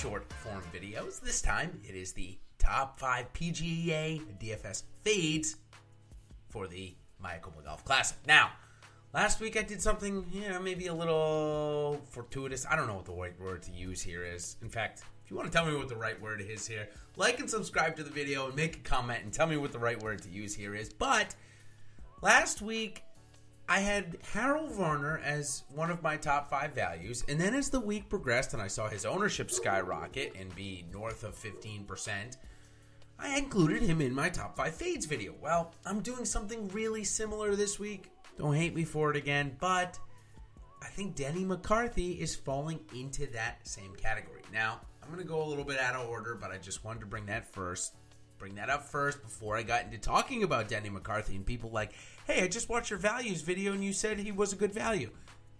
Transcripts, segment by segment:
short form videos. This time it is the top five PGA DFS fades for the Mayakoba Golf Classic. Now, last week I did something, you know, maybe a little fortuitous. I don't know what the right word to use here is. In fact, if you want to tell me what the right word is here, like and subscribe to the video and make a comment and tell me what the right word to use here is. But last week I had Harold Varner as one of my top five values, and then as the week progressed and I saw his ownership skyrocket and be north of 15%, I included him in my top five fades video. Well, I'm doing something really similar this week. Don't hate me for it again, but I think Denny McCarthy is falling into that same category. Now, I'm going to go a little bit out of order, but I just wanted to bring that first bring that up first before I got into talking about Denny McCarthy and people like, hey, I just watched your values video and you said he was a good value.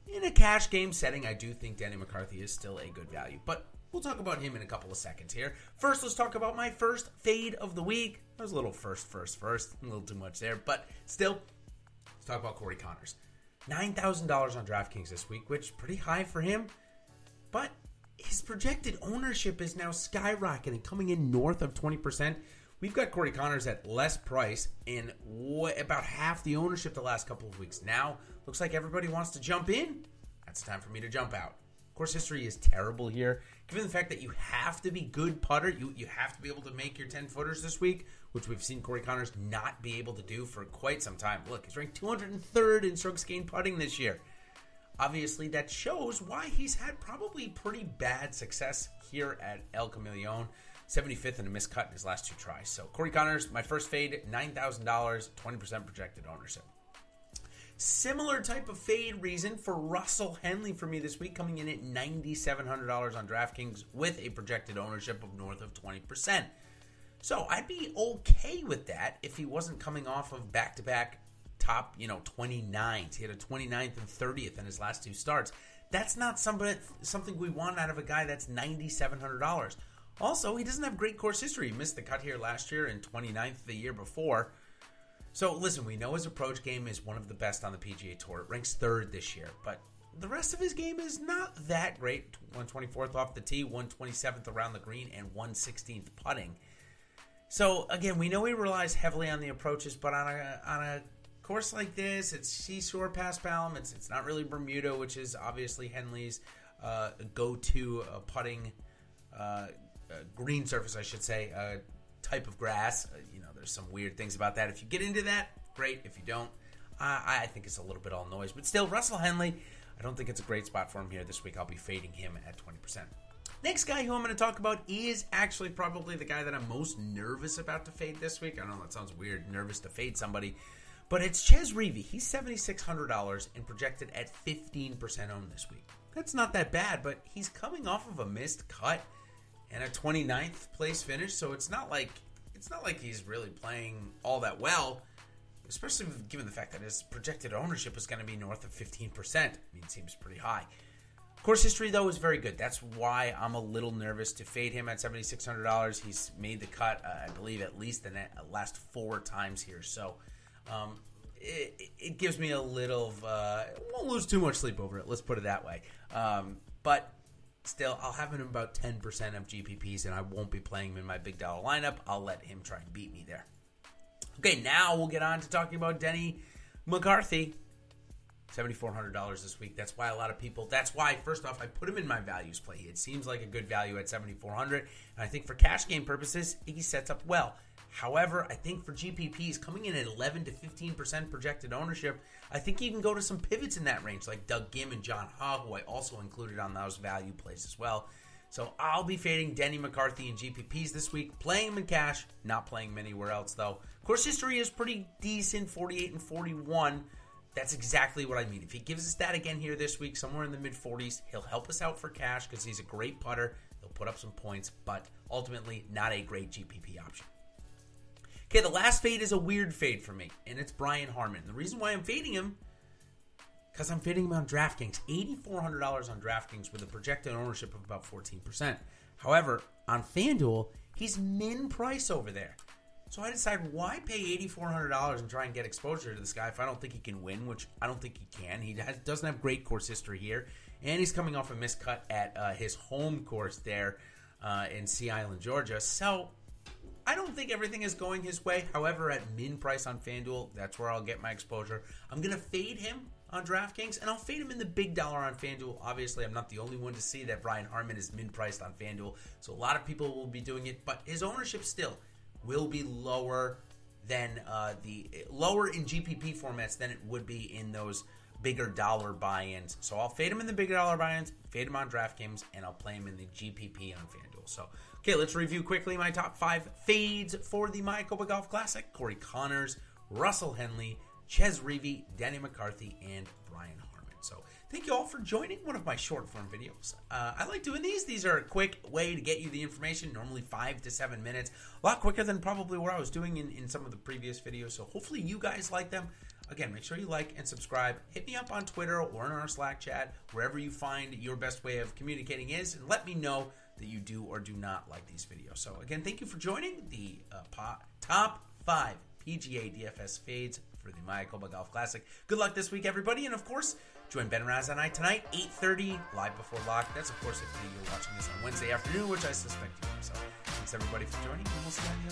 In a cash game setting, I do think Denny McCarthy is still a good value, but we'll talk about him in a couple of seconds here. First, let's talk about my first fade of the week. That was a little first, first, first, a little too much there, but still, let's talk about Corey Conners. $9,000 on DraftKings this week, which pretty high for him, but his projected ownership is now skyrocketing, coming in north of 20%. We've got Corey Conners at less price and about half the ownership the last couple of weeks. Now, looks like everybody wants to jump in. That's time for me to jump out. Course history is terrible here. Given the fact that you have to be good putter, you, you have to be able to make your 10 footers this week, which we've seen Corey Conners not be able to do for quite some time. Look, he's ranked 203rd in strokes gained putting this year. Obviously, that shows why he's had probably pretty bad success here at El Camaleon. 75th and a missed cut in his last two tries. So Corey Conners, my first fade, $9,000, 20% projected ownership. Similar type of fade reason for Russell Henley for me this week, coming in at $9,700 on DraftKings with a projected ownership of north of 20%. So I'd be okay with that if he wasn't coming off of back to back top, you know, 29s. He had a 29th and 30th in his last two starts. That's not somebody, something we want out of a guy that's $9,700. Also, he doesn't have great course history. He missed the cut here last year and 29th the year before. So, listen, we know his approach game is one of the best on the PGA Tour. It ranks third this year, but the rest of his game is not that great. 124th off the tee, 127th around the green, and 116th putting. So, again, we know he relies heavily on the approaches, but on a, on a course like this, it's Seashore Paspalum. It's, it's not really Bermuda, which is obviously Henley's uh, go to uh, putting. Uh, green surface, I should say, uh, type of grass. Uh, you know, there's some weird things about that. If you get into that, great. If you don't, I think it's a little bit all noise. But still, Russell Henley, I don't think it's a great spot for him here this week. I'll be fading him at 20%. Next guy who I'm going to talk about is actually probably the guy that I'm most nervous about to fade this week. I know that sounds weird, nervous to fade somebody, but it's Chez Reavie. He's $7,600 and projected at 15% owned this week. That's not that bad, but he's coming off of a missed cut and a 29th place finish. So it's not like it's not like he's really playing all that well, especially given the fact that his projected ownership is going to be north of 15%. I mean, it seems pretty high. Course history though is very good. That's why I'm a little nervous to fade him at $7,600. He's made the cut, uh, I believe, at least the last four times here. So um, it, it, gives me a little. Uh, won't lose too much sleep over it. Let's put it that way. Um, but Still, I'll have him in about 10% of GPPs, and I won't be playing him in my big dollar lineup. I'll let him try and beat me there. Okay, now we'll get on to talking about Denny McCarthy. $7,400 this week. That's why a lot of people, that's why, first off, I put him in my values play. It seems like a good value at 7400 And I think for cash game purposes, he sets up well. However, I think for GPPs coming in at 11 to 15% projected ownership, I think you can go to some pivots in that range, like Doug Ghim and John Huh, who I also included on those value plays as well. So I'll be fading Denny McCarthy in GPPs this week, playing him in cash, not playing him anywhere else though. Course history is pretty decent, 48 and 41. That's exactly what I mean. If he gives us that again here this week, somewhere in the mid 40s, he'll help us out for cash because he's a great putter. He'll put up some points, but ultimately not a great GPP option. Okay, the last fade is a weird fade for me, and it's Brian Harman. The reason why I'm fading him, because I'm fading him on DraftKings. $8,400 on DraftKings with a projected ownership of about 14%. However, on FanDuel, he's min price over there. So I decide why pay $8,400 and try and get exposure to this guy if I don't think he can win, which I don't think he can. He has, doesn't have great course history here, and he's coming off a miscut at uh, his home course there uh, in Sea Island, Georgia. So I don't think everything is going his way. However, at min price on FanDuel, that's where I'll get my exposure. I'm going to fade him on DraftKings, and I'll fade him in the big dollar on FanDuel. Obviously, I'm not the only one to see that Brian Harman is min priced on FanDuel, so a lot of people will be doing it, but his ownership still will be lower than uh, the lower in GPP formats than it would be in those bigger dollar buy-ins. So I'll fade him in the bigger dollar buy-ins, fade him on DraftKings, and I'll play him in the GPP on FanDuel. So okay, let's review quickly my top five fades for the Mayakoba Golf Classic: Corey Conners, Russell Henley, Chez Reavie, Danny McCarthy, and Brian Harman. So thank you all for joining one of my short form videos. Uh, I like doing these. These are a quick way to get you the information, normally five to seven minutes, a lot quicker than probably what I was doing in, in some of the previous videos. So hopefully you guys like them. Again, make sure you like and subscribe. Hit me up on Twitter or in our Slack chat, wherever you find your best way of communicating is, and let me know that you do or do not like these videos. So again, thank you for joining the uh, top five PGA DFS fades for the Mayakoba Golf Classic. Good luck this week, everybody, and of course, join Ben Raz and I tonight, 8.30, live before lock. That's, of course, if you're watching this on Wednesday afternoon, which I suspect you are. So thanks, everybody, for joining, and we'll see you